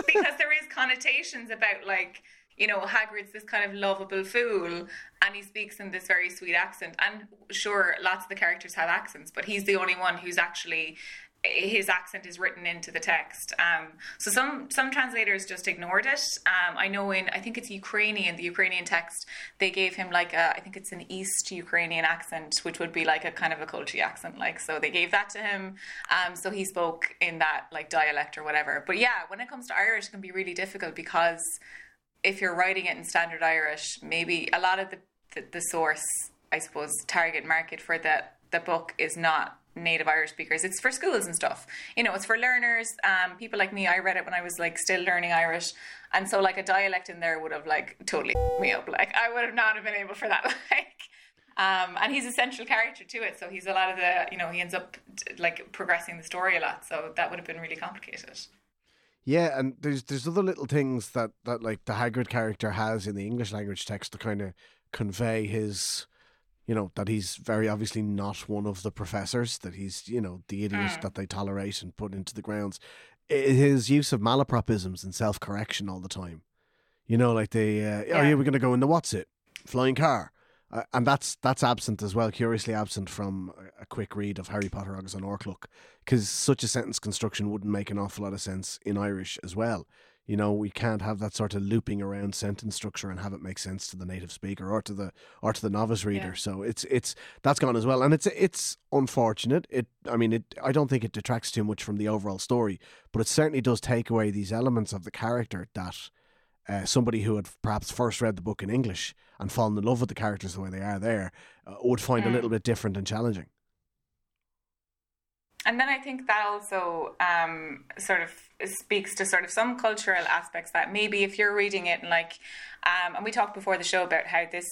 because there is connotations about like you know Hagrid's this kind of lovable fool and he speaks in this very sweet accent. And sure lots of the characters have accents but he's the only one who's actually his accent is written into the text. Um, so some some translators just ignored it. Um, I know in I think it's Ukrainian the Ukrainian text they gave him like a I think it's an East Ukrainian accent which would be like a kind of a culty accent like so they gave that to him. Um, so he spoke in that like dialect or whatever. But yeah when it comes to Irish it can be really difficult because if you're writing it in standard Irish, maybe a lot of the, the, the source, I suppose, target market for the, the book is not native Irish speakers. It's for schools and stuff. You know, it's for learners. Um, people like me, I read it when I was like still learning Irish. And so like a dialect in there would have like totally me up. Like I would have not have been able for that. like um, and he's a central character to it. So he's a lot of the, you know, he ends up like progressing the story a lot. So that would have been really complicated. Yeah, and there's there's other little things that, that like the Hagrid character has in the English language text to kind of convey his, you know, that he's very obviously not one of the professors, that he's you know the idiot Mm. that they tolerate and put into the grounds. His use of malapropisms and self correction all the time, you know, like the uh, oh Yeah. yeah, we're gonna go in the what's it. flying car. Uh, and that's that's absent as well, curiously absent from a, quick read of Harry Potter agus an Órchloch, because such a sentence construction wouldn't make an awful lot of sense in Irish as well. You know, we can't have that sort of looping around sentence structure and have it make sense to the native speaker or to the or to the novice reader. Yeah. So it's it's that's gone as well, and it's it's unfortunate. It I mean it I don't think it detracts too much from the overall story, but it certainly does take away these elements of the character that uh, somebody who had perhaps first read the book in English and fallen in love with the characters the way they are there uh, would find a Mm. little bit different and challenging. And then I think that also um, sort of speaks to sort of some cultural aspects that maybe if you're reading it and like, um, and we talked before the show about how this,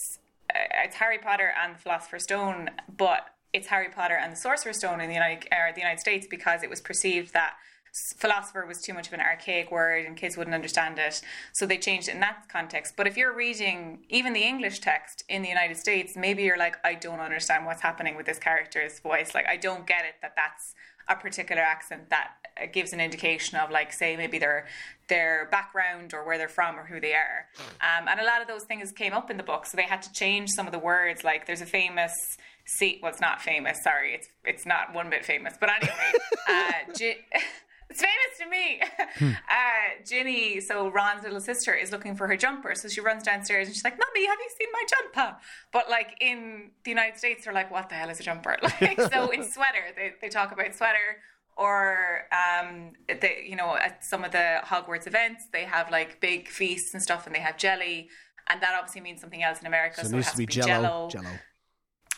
uh, it's Harry Potter and the Philosopher's Stone, but it's Harry Potter and the Sorcerer's Stone in the United, uh, the United States because it was perceived that philosopher was too much of an archaic word and kids wouldn't understand it. So they changed it in that context. But if you're reading even the english text in the united states maybe you're like i don't understand what's happening with this character's voice. Like i don't get it that that's a particular accent that uh, gives an indication of like say maybe their their background or where they're from or who they are. Um, and a lot of those things came up in the book. So they had to change some of the words. Like there's a famous see well it's not famous sorry. It's it's not one bit famous. But anyway uh, it's famous to me uh, Ginny so Ron's little sister is looking for her jumper so she runs downstairs and she's like mommy have you seen my jumper but like in the United States they're like what the hell is a jumper like so in sweater they, they talk about sweater or um, they, you know at some of the Hogwarts events they have like big feasts and stuff and they have jelly and that obviously means something else in America So so, it has to be jello. jello. Jello.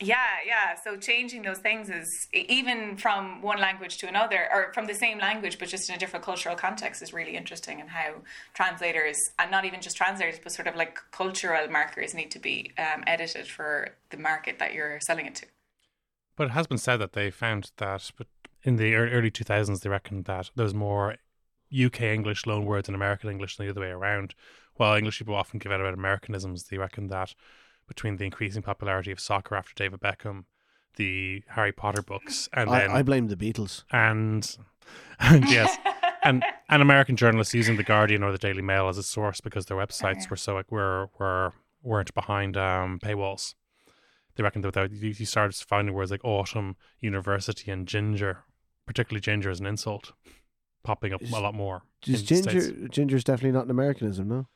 Yeah, yeah. So changing those things is even from one language to another, or from the same language but just in a different cultural context, is really interesting. And how translators, and not even just translators, but sort of like cultural markers, need to be um, edited for the market that you're selling it to. But it has been said that they found that but in the early 2000s, they reckoned that there was more UK English loan words than American English than the other way around. While English people often give out about Americanisms, they reckon that between the increasing popularity of soccer after David Beckham, the Harry Potter books, and then I, I blame the Beatles. and and yes, and and American journalists using the Guardian or the Daily Mail as a source because their websites were so like were were weren't behind um, paywalls. They reckoned that without you, you started finding words like autumn, university, and ginger, particularly ginger as an insult, popping up Is- a lot more. Is in the ginger ginger's definitely not an Americanism, no?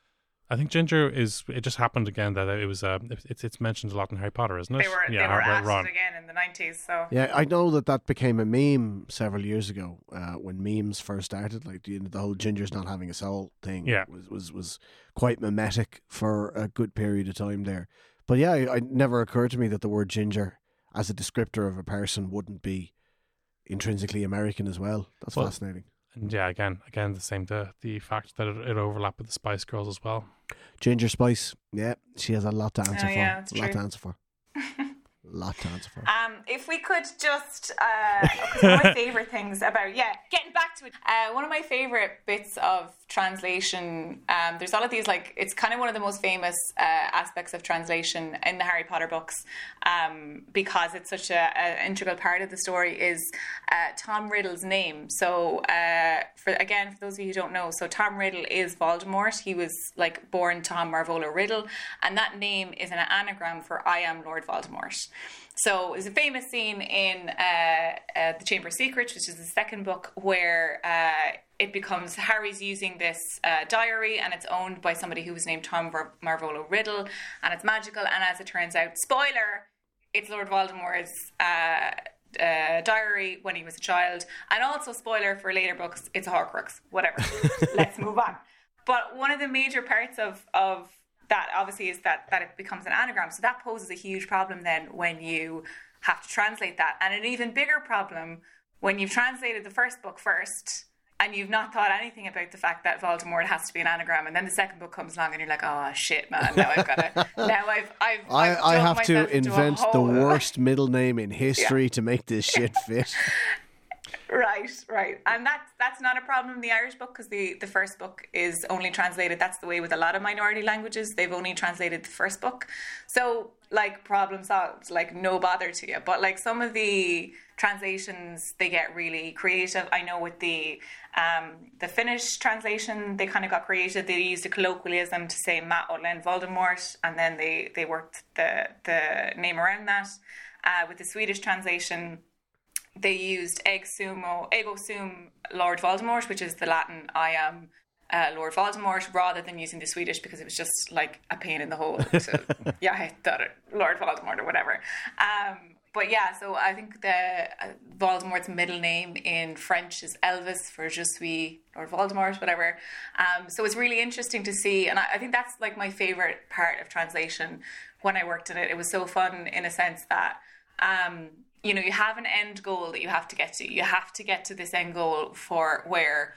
I think ginger is. It just happened again that it was. Uh, it's it's mentioned a lot in Harry Potter, isn't it? They were yeah, they were Har- asked Ron. it again in the nineties. So Yeah, I know that that became a meme several years ago uh, when memes first started. Like the, the whole ginger's not having a soul thing Yeah. was, was was quite mimetic for a good period of time there. But yeah, I, it never occurred to me that the word ginger as a descriptor of a person wouldn't be intrinsically American as well. That's Well, fascinating. And yeah, again, again, the same. The the fact that it, it overlapped with the Spice Girls as well. Ginger Spice, yeah, she has a lot to answer Oh, for. yeah, that's a lot true. to answer for. Lot to answer for. Um, if we could just, uh, one of my favorite things about, yeah, getting back to it, uh, one of my favorite bits of translation, um, there's all of these, like, it's kind of one of the most famous uh, aspects of translation in the Harry Potter books um, because it's such an integral part of the story is uh, Tom Riddle's name. So, uh, for again, for those of you who don't know, so Tom Riddle is Voldemort. He was, like, born Tom Marvolo Riddle, and that name is an anagram for I am Lord Voldemort. So there's a famous scene in uh, uh, The Chamber of Secrets, which is the second book, where uh, it becomes Harry's using this uh, diary and it's owned by somebody who was named Tom Mar- Marvolo Riddle and it's magical. And as it turns out, spoiler, it's Lord Voldemort's uh, uh, diary when he was a child. And also, spoiler for later books, it's a Horcrux. Whatever. Let's move on. But one of the major parts of, of that obviously is that that it becomes an anagram. So that poses a huge problem then when you have to translate that, and an even bigger problem when you've translated the first book first and you've not thought anything about the fact that Voldemort has to be an anagram, and then the second book comes along and you're like, oh shit, man, now I've got to, now I've, I've, I, I've I have to myself into a invent the worst middle name in history to make this shit fit. Right. Right, and that's that's not a problem in the Irish book because the the first book is only translated. That's the way with a lot of minority languages; they've only translated the first book. So, like, problem solved. Like, no bother to you. But like some of the translations, they get really creative. I know with the um, the Finnish translation, they kind of got creative. They used a colloquialism to say Matt Olen Voldemort, and then they they worked the the name around that. Uh, with the Swedish translation they used ego sumo, ego sum Lord Voldemort, which is the Latin I am uh, Lord Voldemort, rather than using the Swedish because it was just like a pain in the hole. So, yeah, I thought it Lord Voldemort or whatever. Um, but yeah, so I think the uh, Voldemort's middle name in French is Elvis for Je suis Lord Voldemort, whatever. Um, so it's really interesting to see, and I, I think that's like my favorite part of translation when I worked in it. It was so fun in a sense that. Um, you know, you have an end goal that you have to get to. You have to get to this end goal for where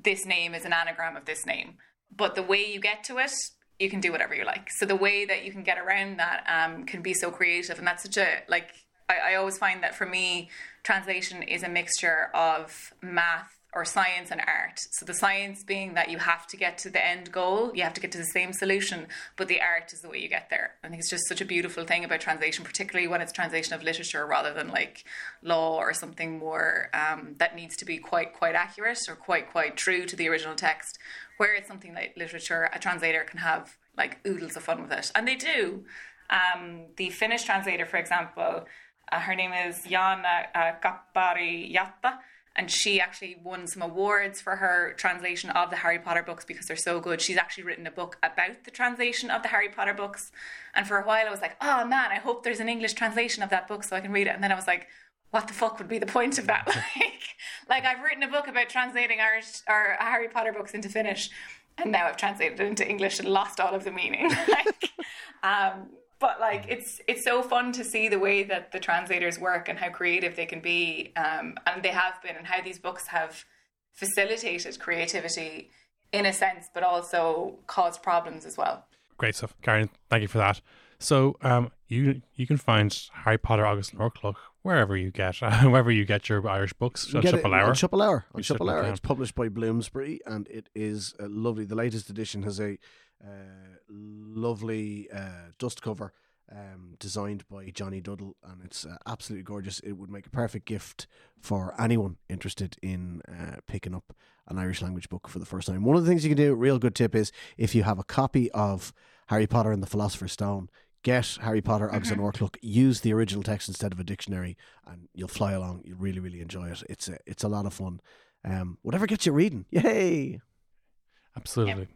this name is an anagram of this name. But the way you get to it, you can do whatever you like. So the way that you can get around that um, can be so creative, and that's such a like. I, I always find that for me, translation is a mixture of math or science and art. So the science being that you have to get to the end goal, you have to get to the same solution, but the art is the way you get there. I think it's just such a beautiful thing about translation, particularly when it's translation of literature rather than like law or something more um, that needs to be quite quite accurate or quite quite true to the original text. Where it's something like literature, a translator can have like oodles of fun with it, and they do. Um, the Finnish translator, for example, uh, her name is Jaana uh, Kapari-Jatta and she actually won some awards for her translation of the Harry Potter books because they're so good. She's actually written a book about the translation of the Harry Potter books. And for a while I was like, oh man, I hope there's an English translation of that book so I can read it. And then I was like, what the fuck would be the point of that? like, like I've written a book about translating Irish or Harry Potter books into Finnish, and now I've translated it into English and lost all of the meaning. like, um, but like it's it's so fun to see the way that the translators work and how creative they can be um, and they have been and how these books have facilitated creativity in a sense but also caused problems as well. Great stuff. Karen thank you for that. So um, you you can find harry potter agus an Órchloch wherever you get wherever you get your irish books. On Chapel Hour. on Chapel Hour. On Chapel Hour. it's published by bloomsbury and it is uh, lovely. The latest edition has a uh, lovely uh, dust cover um, designed by Johnny Duddle, and it's uh, absolutely gorgeous. It would make a perfect gift for anyone interested in uh, picking up an Irish language book for the first time. One of the things you can do, real good tip, is if you have a copy of Harry Potter and the Philosopher's Stone, get Harry Potter, agus mm-hmm. an Órchloch, use the original text instead of a dictionary, and you'll fly along. You'll really, really enjoy it. It's a, it's a lot of fun. Um, whatever gets you reading, yay! Absolutely.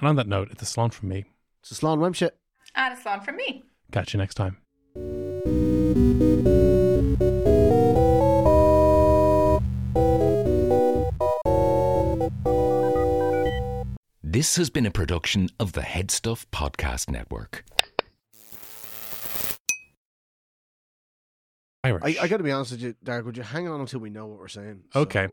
And on that note, it's a salon from me. It's a salon, Wemshit. And a salon from me. Catch you next time. This has been a production of the Headstuff Podcast Network. I, I got to be honest with you, Darach. Would you hang on until we know what we're saying? Okay.